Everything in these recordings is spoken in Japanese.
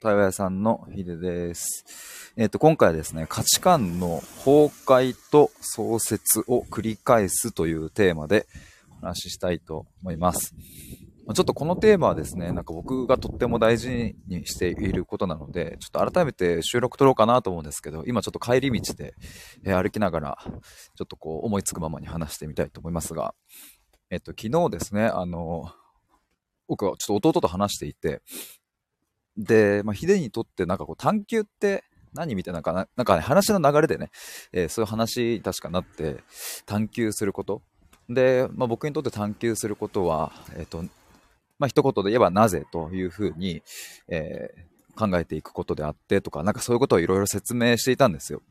対話屋さんのヒデです。えっ、ー、と、今回はですね、価値観の崩壊と創設を繰り返すというテーマでお話ししたいと思います。ちょっとこのテーマはですね、なんか僕がとっても大事にしていることなので、ちょっと改めて収録撮ろうかなと思うんですけど、今ちょっと帰り道で、え歩きながら、ちょっとこう思いつくままに話してみたいと思いますが、えっと、昨日ですね、あの、僕はちょっと弟と話していて、で、まあ、ヒデにとってなんかこう探求って何みたいな、な？んかね、話の流れでね、えー、そういう話確かなって、探求すること。で、まあ、僕にとって探求することは、えっ、ー、と、まあ、一言で言えばなぜというふうに、えー、考えていくことであってとか、なんかそういうことをいろいろ説明していたんですよ。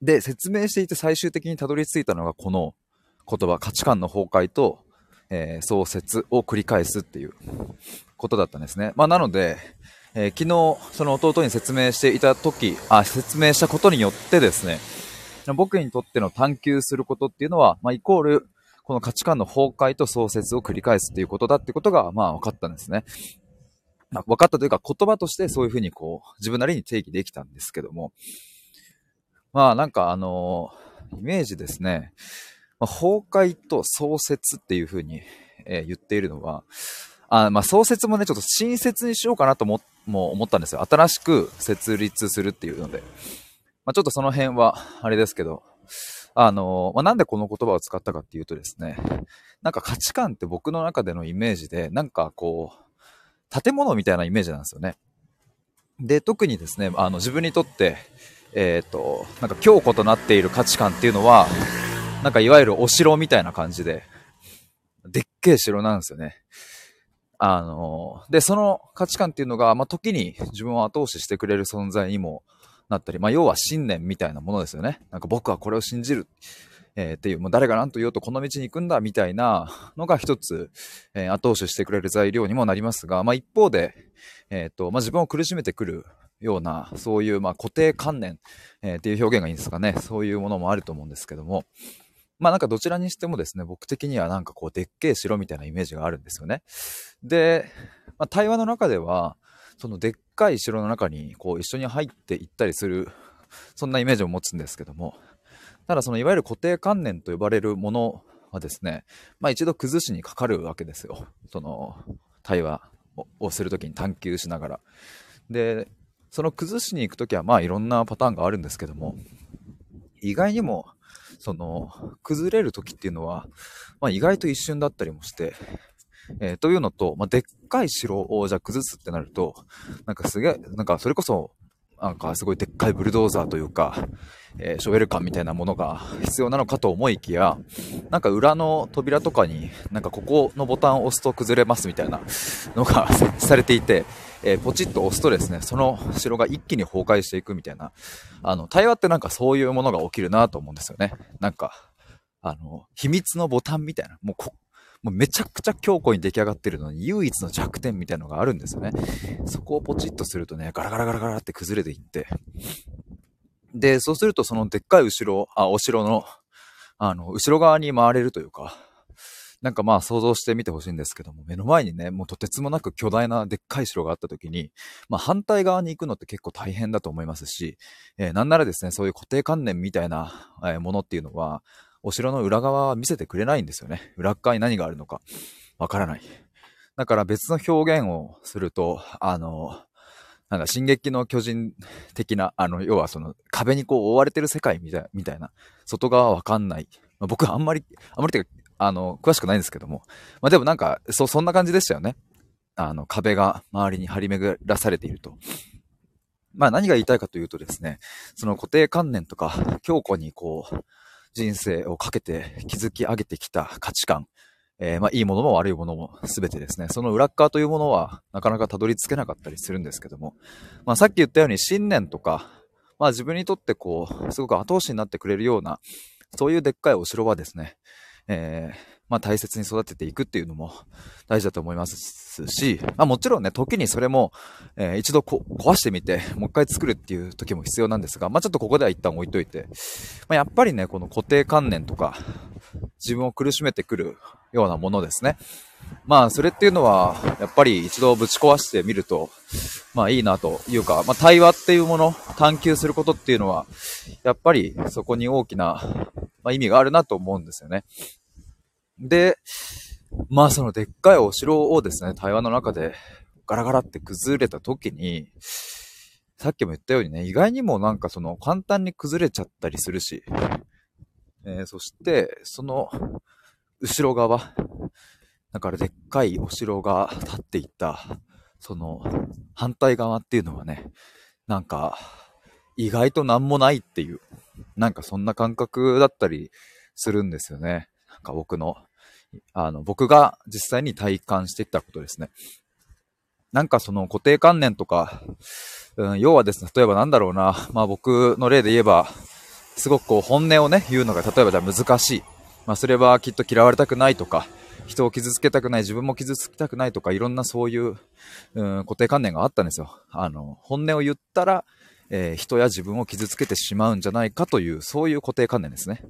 で、説明していて最終的にたどり着いたのがこの言葉、価値観の崩壊と、えー、創設を繰り返すっていうことだったんですね。まあ、なので、えー、昨日、その弟に説明していた時、あ、説明したことによってですね、僕にとっての探求することっていうのは、まあ、イコール、この価値観の崩壊と創設を繰り返すっていうことだってことが、まあ、分かったんですね。まあ、分かったというか、言葉としてそういうふうにこう、自分なりに定義できたんですけども、まあ、なんかあのー、イメージですね。まあ、崩壊と創設っていうふうに、えー、言っているのは、あまあ、創設もね、ちょっと新設にしようかなともも思ったんですよ。新しく設立するっていうので。まあ、ちょっとその辺は、あれですけど、あの、まあ、なんでこの言葉を使ったかっていうとですね、なんか価値観って僕の中でのイメージで、なんかこう、建物みたいなイメージなんですよね。で、特にですね、あの、自分にとって、えっ、ー、と、なんか強固となっている価値観っていうのは、なんかいわゆるお城みたいな感じで、でっけえ城なんですよね。あの、で、その価値観っていうのが、まあ、時に自分を後押ししてくれる存在にもなったり、まあ、要は信念みたいなものですよね。なんか僕はこれを信じる。えー、っていう、もう誰が何と言おうとこの道に行くんだみたいなのが一つ、えー、後押ししてくれる材料にもなりますが、まあ、一方で、えっ、と、まあ、自分を苦しめてくるような、そういう、まあ固定観念、えっていう表現がいいんですかね。そういうものもあると思うんですけども、まあなんかどちらにしてもですね、僕的にはなんかこうでっけえ城みたいなイメージがあるんですよね。で、まあ、対話の中では、そのでっかい城の中にこう一緒に入っていったりする、そんなイメージを持つんですけども、ただそのいわゆる固定観念と呼ばれるものはですね、まあ一度崩しにかかるわけですよ。その対話をするときに探求しながら。で、その崩しに行くときはまあいろんなパターンがあるんですけども、意外にもその、崩れる時っていうのは、まあ、意外と一瞬だったりもして、えー、というのと、まあ、でっかい城をじゃあ崩すってなると、なんかすげえ、なんかそれこそ、なんかすごいでっかいブルドーザーというか、えー、ショベルカーみたいなものが必要なのかと思いきや、なんか裏の扉とかに、なんかここのボタンを押すと崩れますみたいなのが設 置されていて、えー、ポチッと押すとですね、その城が一気に崩壊していくみたいな、あの、対話ってなんかそういうものが起きるなと思うんですよね。なんか、あの、秘密のボタンみたいな、もうこ、もうめちゃくちゃ強固に出来上がってるのに唯一の弱点みたいなのがあるんですよね。そこをポチッとするとね、ガラガラガラガラって崩れていって、で、そうするとそのでっかい後ろ、あ、お城の、あの、後ろ側に回れるというか、なんかまあ想像してみてほしいんですけども、目の前にね、もうとてつもなく巨大なでっかい城があった時に、まあ反対側に行くのって結構大変だと思いますし、えー、なんならですね、そういう固定観念みたいな、えものっていうのは、お城の裏側は見せてくれないんですよね。裏側に何があるのか、わからない。だから別の表現をすると、あの、なんか、進撃の巨人的な、あの、要はその、壁にこう覆われてる世界みたいみたいな、外側はわかんない。まあ、僕はあんまり、あんまりてか、あの、詳しくないんですけども。まあ、でもなんか、そ、そんな感じでしたよね。あの、壁が周りに張り巡らされていると。まあ何が言いたいかというとですね、その固定観念とか、強固にこう、人生をかけて築き上げてきた価値観、えー、まあいいものも悪いものも全てですね、その裏側というものはなかなかたどり着けなかったりするんですけども、まあさっき言ったように信念とか、まあ自分にとってこう、すごく後押しになってくれるような、そういうでっかいお城はですね、えー、まあ大切に育てていくっていうのも大事だと思いますし、まあもちろんね、時にそれも、えー、一度こ壊してみて、もう一回作るっていう時も必要なんですが、まあちょっとここでは一旦置いといて、まあやっぱりね、この固定観念とか、自分を苦しめてくるようなものですね。まあ、それっていうのは、やっぱり一度ぶち壊してみると、まあいいなというか、まあ対話っていうもの、探求することっていうのは、やっぱりそこに大きな、まあ、意味があるなと思うんですよね。で、まあそのでっかいお城をですね、対話の中でガラガラって崩れた時に、さっきも言ったようにね、意外にもなんかその簡単に崩れちゃったりするし、えー、そして、その後ろ側、だからでっかいお城が建っていったその反対側っていうのはね、なんか意外となんもないっていう、なんかそんな感覚だったりするんですよね。なんか僕の、あの、僕が実際に体感していったことですね。なんかその固定観念とか、うん、要はですね、例えばなんだろうな、まあ僕の例で言えば、すごくこう本音をね、言うのが例えばじゃあ難しい。まあそれはきっと嫌われたくないとか、人を傷つけたくない、自分も傷つきたくないとか、いろんなそういう、うん、固定観念があったんですよ。あの、本音を言ったら、えー、人や自分を傷つけてしまうんじゃないかという、そういう固定観念ですね。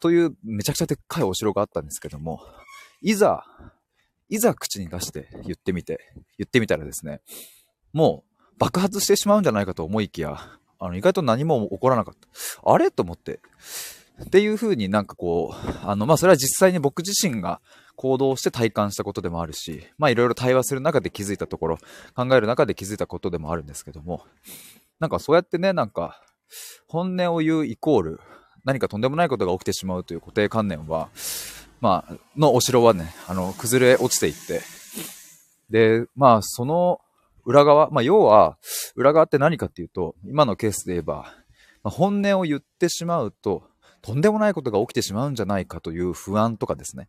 という、めちゃくちゃでっかいお城があったんですけども、いざ、いざ口に出して言ってみて、言ってみたらですね、もう爆発してしまうんじゃないかと思いきや、あの、意外と何も起こらなかった。あれ？と思って、っていう風になんかこう、あの、まあ、それは実際に僕自身が行動して体感したことでもあるし、まあ、いろいろ対話する中で気づいたところ、考える中で気づいたことでもあるんですけども、なんかそうやってね、なんか、本音を言うイコール、何かとんでもないことが起きてしまうという固定観念は、まあ、のお城はね、あの、崩れ落ちていって、で、まあ、その裏側、まあ、要は、裏側って何かっていうと、今のケースで言えば、まあ、本音を言ってしまうと、とんでもないことが起きてしまうんじゃないかという不安とかですね。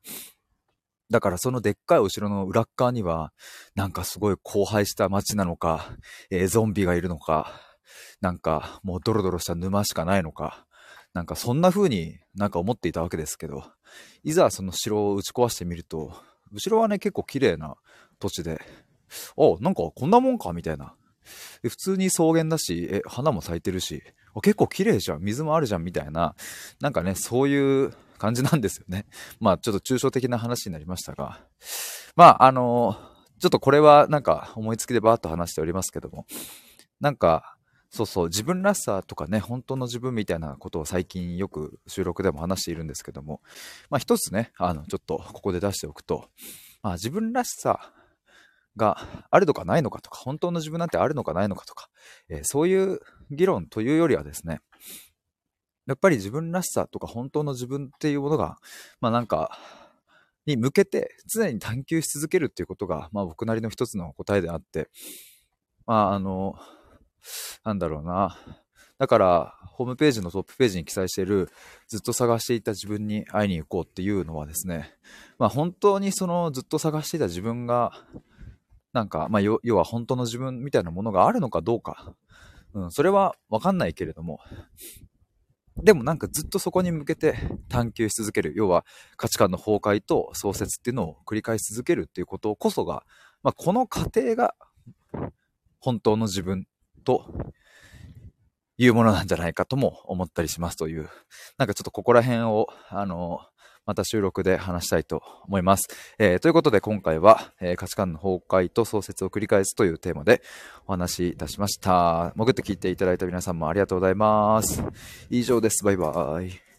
だからそのでっかいお城の裏側には、なんかすごい荒廃した街なのか、えー、ゾンビがいるのか、なんかもうドロドロした沼しかないのか、なんかそんな風になんか思っていたわけですけど、いざその城を打ち壊してみると、後ろはね結構綺麗な土地で、あ、なんかこんなもんかみたいな。普通に草原だし、え、花も咲いてるし、結構綺麗じゃん、水もあるじゃんみたいな、なんかね、そういう感じなんですよね。まあちょっと抽象的な話になりましたが、まああの、ちょっとこれはなんか思いつきでバーッと話しておりますけども、なんか、そうそう、自分らしさとかね、本当の自分みたいなことを最近よく収録でも話しているんですけども、まあ一つね、あの、ちょっとここで出しておくと、まあ自分らしさがあるのかないのかとか、本当の自分なんてあるのかないのかとか、えー、そういう議論というよりはですね、やっぱり自分らしさとか本当の自分っていうものが、まあなんか、に向けて常に探求し続けるっていうことが、まあ僕なりの一つの答えであって、まああの、なんだろうな。だから、ホームページのトップページに記載している、ずっと探していた自分に会いに行こうっていうのはですね、まあ本当にそのずっと探していた自分が、なんか、まあ要は本当の自分みたいなものがあるのかどうか、うん、それはわかんないけれども、でもなんかずっとそこに向けて探求し続ける。要は価値観の崩壊と創設っていうのを繰り返し続けるっていうことこそが、まあ、この過程が本当の自分というものなんじゃないかとも思ったりしますという、なんかちょっとここら辺を、あの、また収録で話したいと思います。えー、ということで今回は、えー、価値観の崩壊と創設を繰り返すというテーマでお話しいたしました。潜って聞いていただいた皆さんもありがとうございます。以上です。バイバイ。